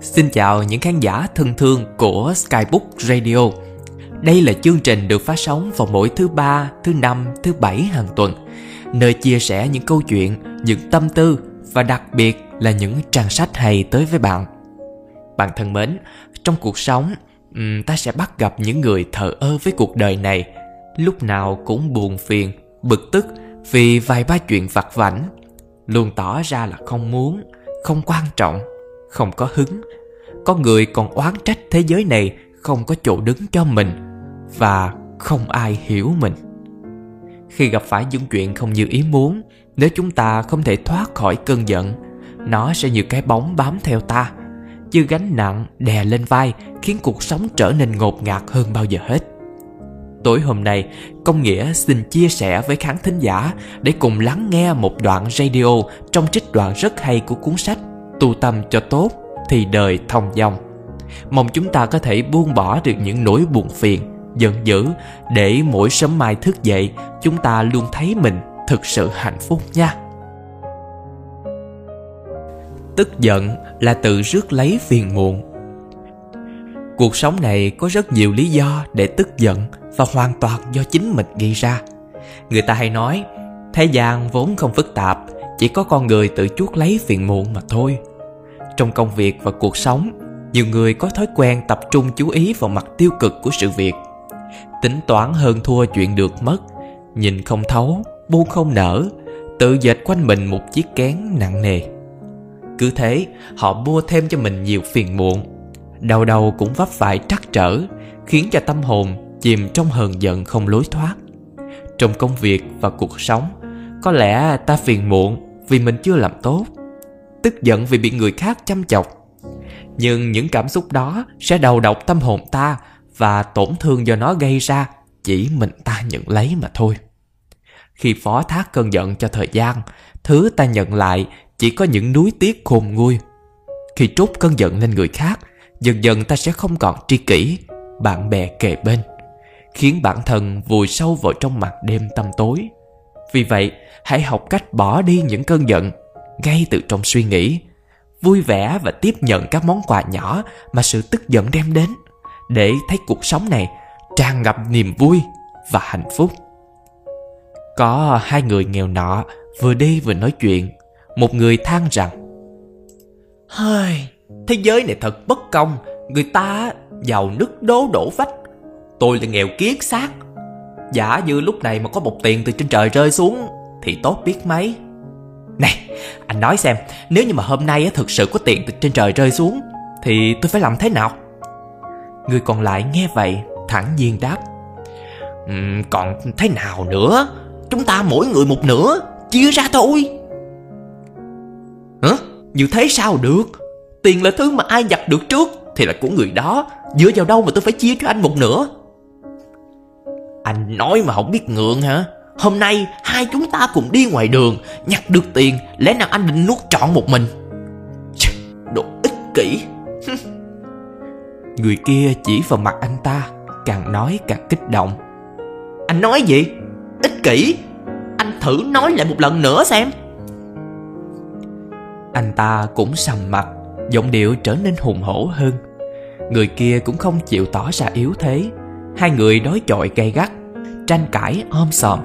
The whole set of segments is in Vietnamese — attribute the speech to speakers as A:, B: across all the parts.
A: Xin chào những khán giả thân thương của Skybook Radio. Đây là chương trình được phát sóng vào mỗi thứ ba, thứ năm, thứ bảy hàng tuần, nơi chia sẻ những câu chuyện, những tâm tư và đặc biệt là những trang sách hay tới với bạn. Bạn thân mến, trong cuộc sống, ta sẽ bắt gặp những người thờ ơ với cuộc đời này, lúc nào cũng buồn phiền, bực tức vì vài ba chuyện vặt vảnh, luôn tỏ ra là không muốn, không quan trọng, không có hứng. Có người còn oán trách thế giới này không có chỗ đứng cho mình và không ai hiểu mình. Khi gặp phải những chuyện không như ý muốn nếu chúng ta không thể thoát khỏi cơn giận nó sẽ như cái bóng bám theo ta như gánh nặng đè lên vai khiến cuộc sống trở nên ngột ngạt hơn bao giờ hết tối hôm nay, công nghĩa xin chia sẻ với khán thính giả để cùng lắng nghe một đoạn radio trong trích đoạn rất hay của cuốn sách tu tâm cho tốt, thì đời thông dong mong chúng ta có thể buông bỏ được những nỗi buồn phiền, giận dữ để mỗi sớm mai thức dậy, chúng ta luôn thấy mình thực sự hạnh phúc nha. Tức giận là tự rước lấy phiền muộn. Cuộc sống này có rất nhiều lý do để tức giận và hoàn toàn do chính mình gây ra. Người ta hay nói, thế gian vốn không phức tạp, chỉ có con người tự chuốc lấy phiền muộn mà thôi. Trong công việc và cuộc sống, nhiều người có thói quen tập trung chú ý vào mặt tiêu cực của sự việc. Tính toán hơn thua chuyện được mất, nhìn không thấu, buông không nở, tự dệt quanh mình một chiếc kén nặng nề. Cứ thế, họ mua thêm cho mình nhiều phiền muộn đầu đầu cũng vấp phải trắc trở, khiến cho tâm hồn chìm trong hờn giận không lối thoát. Trong công việc và cuộc sống, có lẽ ta phiền muộn vì mình chưa làm tốt, tức giận vì bị người khác chăm chọc. Nhưng những cảm xúc đó sẽ đầu độc tâm hồn ta và tổn thương do nó gây ra, chỉ mình ta nhận lấy mà thôi. Khi phó thác cơn giận cho thời gian, thứ ta nhận lại chỉ có những núi tiếc khôn nguôi. Khi trút cơn giận lên người khác, dần dần ta sẽ không còn tri kỷ, bạn bè kề bên khiến bản thân vùi sâu vào trong mặt đêm tăm tối. Vì vậy, hãy học cách bỏ đi những cơn giận, ngay từ trong suy nghĩ, vui vẻ và tiếp nhận các món quà nhỏ mà sự tức giận đem đến, để thấy cuộc sống này tràn ngập niềm vui và hạnh phúc. Có hai người nghèo nọ vừa đi vừa nói chuyện, một người than rằng hơi thế giới này thật bất công, người ta giàu nứt đố đổ vách tôi là nghèo kiết xác giả như lúc này mà có một tiền từ trên trời rơi xuống thì tốt biết mấy này, anh nói xem, nếu như mà hôm nay thực sự có tiền từ trên trời rơi xuống, thì tôi phải làm thế nào? Người còn lại nghe vậy, thẳng nhiên đáp. Um, còn thế nào nữa? Chúng ta mỗi người một nửa, chia ra thôi. Hả? Như thế sao được? Tiền là thứ mà ai nhặt được trước thì là của người đó. Dựa vào đâu mà tôi phải chia cho anh một nửa? Anh nói mà không biết ngượng hả? Hôm nay hai chúng ta cùng đi ngoài đường, Nhặt được tiền, Lẽ nào anh định nuốt trọn một mình? Đồ ích kỷ. Người kia chỉ vào mặt anh ta, Càng nói càng kích động. Anh nói gì? Ích kỷ? Anh thử nói lại một lần nữa xem. Anh ta cũng sầm mặt, Giọng điệu trở nên hùng hổ hơn. Người kia cũng không chịu tỏ ra yếu thế. Hai người đối chọi gay gắt, Tranh cãi om sòm.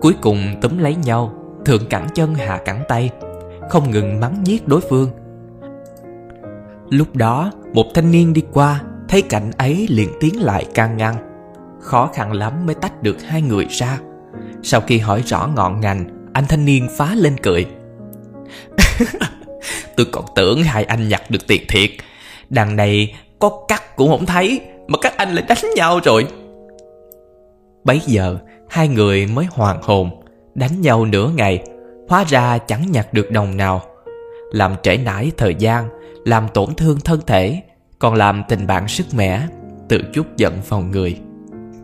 A: Cuối cùng túm lấy nhau, Thượng cẳng chân, hạ cẳng tay, Không ngừng mắng nhiếc đối phương. Lúc đó, Một thanh niên đi qua, Thấy cảnh ấy liền tiến lại can ngăn. Khó khăn lắm mới tách được hai người ra. Sau khi hỏi rõ ngọn ngành, Anh thanh niên phá lên cười. Tôi còn tưởng hai anh nhặt được tiền thiệt. Đằng này có cắt cũng không thấy. Mà các anh lại đánh nhau rồi Bấy giờ hai người mới hoàn hồn, đánh nhau nửa ngày, hóa ra chẳng nhặt được đồng nào. Làm trễ nải thời gian, làm tổn thương thân thể, còn làm tình bạn sức mẻ, tự chút giận vào người.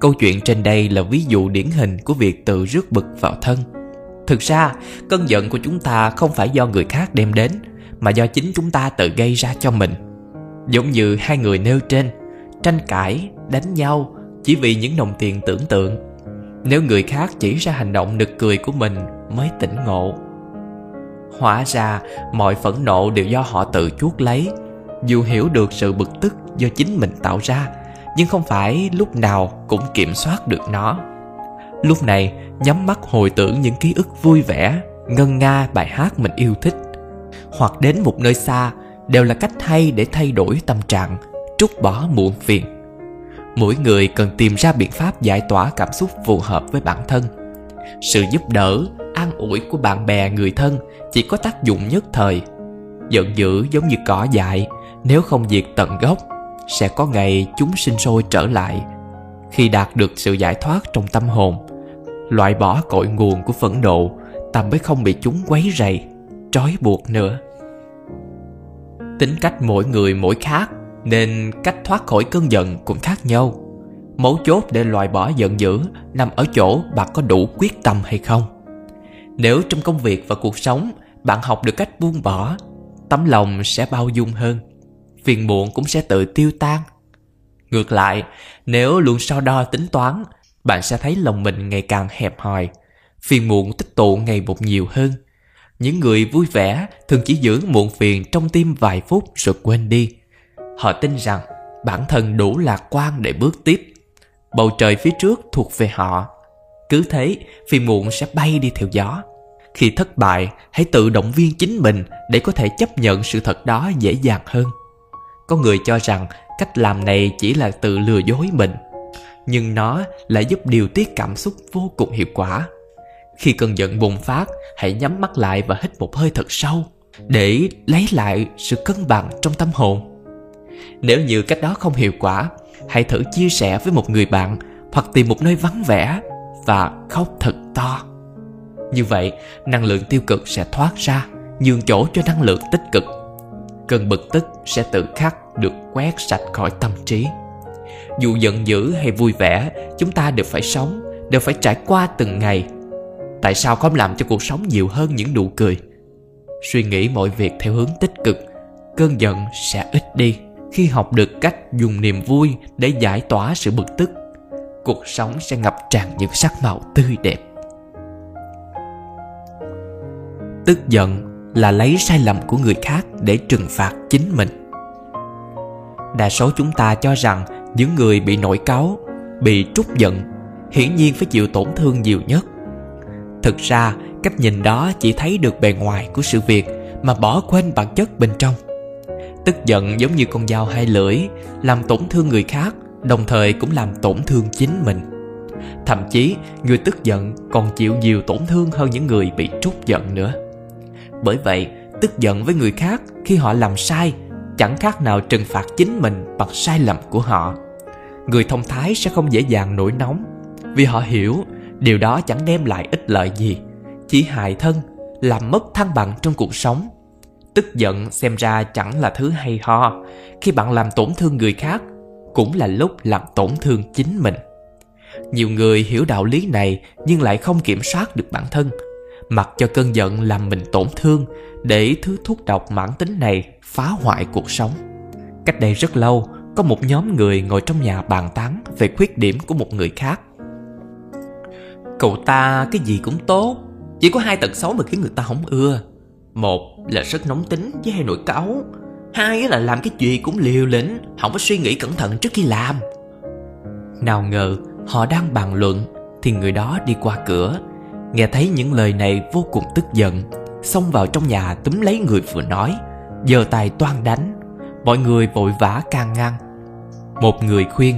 A: Câu chuyện trên đây là ví dụ điển hình của việc tự rước bực vào thân. Thực ra, cơn giận của chúng ta không phải do người khác đem đến, mà do chính chúng ta tự gây ra cho mình. Giống như hai người nêu trên, tranh cãi, đánh nhau chỉ vì những đồng tiền tưởng tượng. Nếu người khác chỉ ra hành động nực cười của mình mới tỉnh ngộ. Hóa ra mọi phẫn nộ đều do họ tự chuốc lấy. Dù hiểu được sự bực tức do chính mình tạo ra Nhưng không phải lúc nào cũng kiểm soát được nó. Lúc này nhắm mắt hồi tưởng những ký ức vui vẻ Ngân nga bài hát mình yêu thích. Hoặc đến một nơi xa Đều là cách hay để thay đổi tâm trạng. Trút bỏ muộn phiền. Mỗi người cần tìm ra biện pháp giải tỏa cảm xúc phù hợp với bản thân. Sự giúp đỡ, an ủi của bạn bè người thân chỉ có tác dụng nhất thời. Giận dữ giống như cỏ dại Nếu không diệt tận gốc Sẽ có ngày chúng sinh sôi trở lại. Khi đạt được sự giải thoát trong tâm hồn Loại bỏ cội nguồn của phẫn nộ Ta mới không bị chúng quấy rầy Trói buộc nữa. Tính cách mỗi người mỗi khác. Nên cách thoát khỏi cơn giận cũng khác nhau. Mấu chốt để loại bỏ giận dữ Nằm ở chỗ bạn có đủ quyết tâm hay không. Nếu trong công việc và cuộc sống Bạn học được cách buông bỏ, Tấm lòng sẽ bao dung hơn, Phiền muộn cũng sẽ tự tiêu tan. Ngược lại, Nếu luôn so đo tính toán, Bạn sẽ thấy lòng mình ngày càng hẹp hòi, Phiền muộn tích tụ ngày một nhiều hơn. Những người vui vẻ thường chỉ giữ muộn phiền trong tim vài phút rồi quên đi. Họ tin rằng bản thân đủ lạc quan để bước tiếp. Bầu trời phía trước thuộc về họ. Cứ thế, phiền muộn sẽ bay đi theo gió. Khi thất bại, hãy tự động viên chính mình để có thể chấp nhận sự thật đó dễ dàng hơn. Có người cho rằng cách làm này chỉ là tự lừa dối mình, nhưng nó lại giúp điều tiết cảm xúc vô cùng hiệu quả. Khi cơn giận bùng phát, hãy nhắm mắt lại và hít một hơi thật sâu để lấy lại sự cân bằng trong tâm hồn. Nếu như cách đó không hiệu quả, hãy thử chia sẻ với một người bạn hoặc tìm một nơi vắng vẻ và khóc thật to. Như vậy, năng lượng tiêu cực sẽ thoát ra, nhường chỗ cho năng lượng tích cực. Cơn bực tức sẽ tự khắc được quét sạch khỏi tâm trí. Dù giận dữ hay vui vẻ, chúng ta đều phải sống, đều phải trải qua từng ngày Tại sao không làm cho cuộc sống nhiều hơn những nụ cười Suy nghĩ mọi việc theo hướng tích cực Cơn giận sẽ ít đi khi học được cách dùng niềm vui để giải tỏa sự bực tức Cuộc sống sẽ ngập tràn những sắc màu tươi đẹp. Tức giận là lấy sai lầm của người khác để trừng phạt chính mình. Đa số chúng ta cho rằng những người bị nổi cáu, bị trút giận hiển nhiên phải chịu tổn thương nhiều nhất. Thực ra cách nhìn đó chỉ thấy được bề ngoài của sự việc Mà bỏ quên bản chất bên trong. Tức giận giống như con dao hai lưỡi, Làm tổn thương người khác, Đồng thời cũng làm tổn thương chính mình. Thậm chí, người tức giận còn chịu nhiều tổn thương hơn những người bị trút giận nữa. Bởi vậy, tức giận với người khác khi họ làm sai, Chẳng khác nào trừng phạt chính mình bằng sai lầm của họ. Người thông thái sẽ không dễ dàng nổi nóng, Vì họ hiểu Điều đó chẳng đem lại ích lợi gì, Chỉ hại thân, Làm mất thăng bằng trong cuộc sống. Tức giận xem ra chẳng là thứ hay ho. Khi bạn làm tổn thương người khác, Cũng là lúc làm tổn thương chính mình. Nhiều người hiểu đạo lý này Nhưng lại không kiểm soát được bản thân. Mặc cho cơn giận làm mình tổn thương, Để thứ thuốc độc mãn tính này Phá hoại cuộc sống. Cách đây rất lâu, Có một nhóm người ngồi trong nhà bàn tán Về khuyết điểm của một người khác. Cậu ta cái gì cũng tốt, Chỉ có hai tật xấu mà khiến người ta không ưa. Một là rất nóng tính với hay nổi cáu. Hai là làm cái gì cũng liều lĩnh Không có suy nghĩ cẩn thận trước khi làm. Nào ngờ họ đang bàn luận Thì người đó đi qua cửa. Nghe thấy những lời này vô cùng tức giận Xông vào trong nhà túm lấy người vừa nói giơ tay toan đánh. Mọi người vội vã can ngăn. Một người khuyên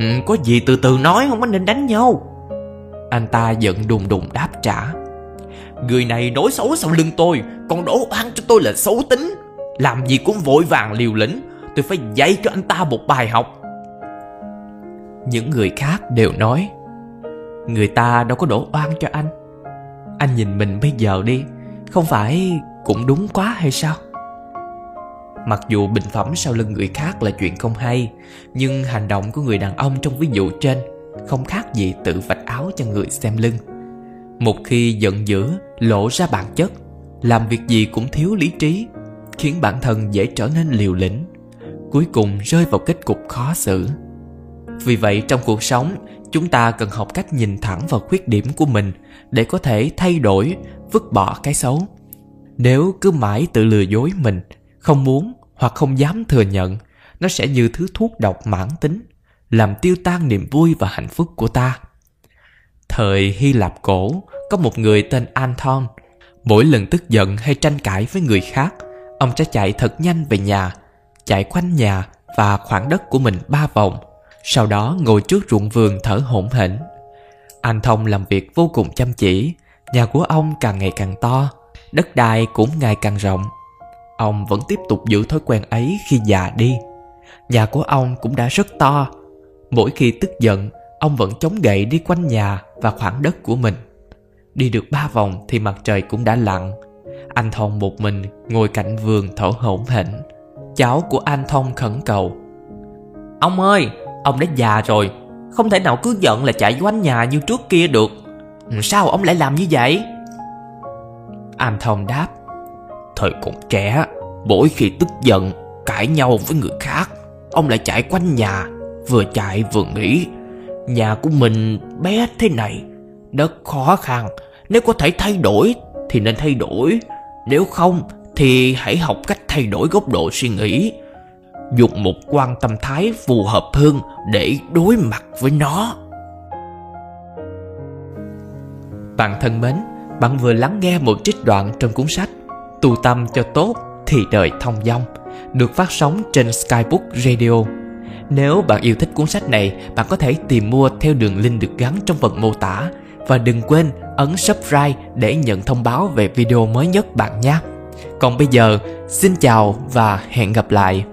A: ừ, Có gì từ từ nói không có nên đánh nhau. Anh ta giận đùng đùng đáp trả Người này nói xấu sau lưng tôi, Còn đổ oan cho tôi là xấu tính. Làm gì cũng vội vàng liều lĩnh, Tôi phải dạy cho anh ta một bài học. Những người khác đều nói, Người ta đâu có đổ oan cho anh. Anh nhìn mình bây giờ đi, Không phải cũng đúng quá hay sao? Mặc dù bình phẩm sau lưng người khác là chuyện không hay, Nhưng hành động của người đàn ông trong ví dụ trên không khác gì tự vạch áo cho người xem lưng một khi giận dữ lộ ra bản chất. Làm việc gì cũng thiếu lý trí khiến bản thân dễ trở nên liều lĩnh. Cuối cùng rơi vào kết cục khó xử. Vì vậy trong cuộc sống chúng ta cần học cách nhìn thẳng vào khuyết điểm của mình để có thể thay đổi vứt bỏ cái xấu. Nếu cứ mãi tự lừa dối mình, không muốn hoặc không dám thừa nhận, nó sẽ như thứ thuốc độc mãn tính, làm tiêu tan niềm vui và hạnh phúc của ta. Thời Hy Lạp cổ, có một người tên Anton. Mỗi lần tức giận hay tranh cãi với người khác, ông sẽ chạy thật nhanh về nhà, chạy quanh nhà và khoảng đất của mình ba vòng, sau đó ngồi trước ruộng vườn thở hổn hển. Anh Thông làm việc vô cùng chăm chỉ, nhà của ông càng ngày càng to, đất đai cũng ngày càng rộng. Ông vẫn tiếp tục giữ thói quen ấy khi già đi. Nhà của ông cũng đã rất to. Mỗi khi tức giận, ông vẫn chống gậy đi quanh nhà và khoảng đất của mình. Đi được ba vòng thì mặt trời cũng đã lặn. Anh Thông một mình ngồi cạnh vườn thở hổn hển. Cháu của anh Thông khẩn cầu. Ông ơi, ông đã già rồi, không thể nào cứ giận là chạy quanh nhà như trước kia được. Sao ông lại làm như vậy? Anh Thông đáp. Thời còn trẻ, mỗi khi tức giận, cãi nhau với người khác, ông lại chạy quanh nhà, vừa chạy vừa nghĩ. Nhà của mình bé thế này, đất khó khăn, nếu có thể thay đổi thì nên thay đổi. Nếu không thì hãy học cách thay đổi góc độ suy nghĩ. Dùng một quan tâm thái phù hợp hơn để đối mặt với nó. Bạn thân mến, bạn vừa lắng nghe một trích đoạn trong cuốn sách Tu tâm cho tốt thì đời thông dong Được phát sóng trên Skybook Radio. Nếu bạn yêu thích cuốn sách này, bạn có thể tìm mua theo đường link được gắn trong phần mô tả và đừng quên ấn subscribe để nhận thông báo về video mới nhất bạn nhé. Còn bây giờ, xin chào và hẹn gặp lại.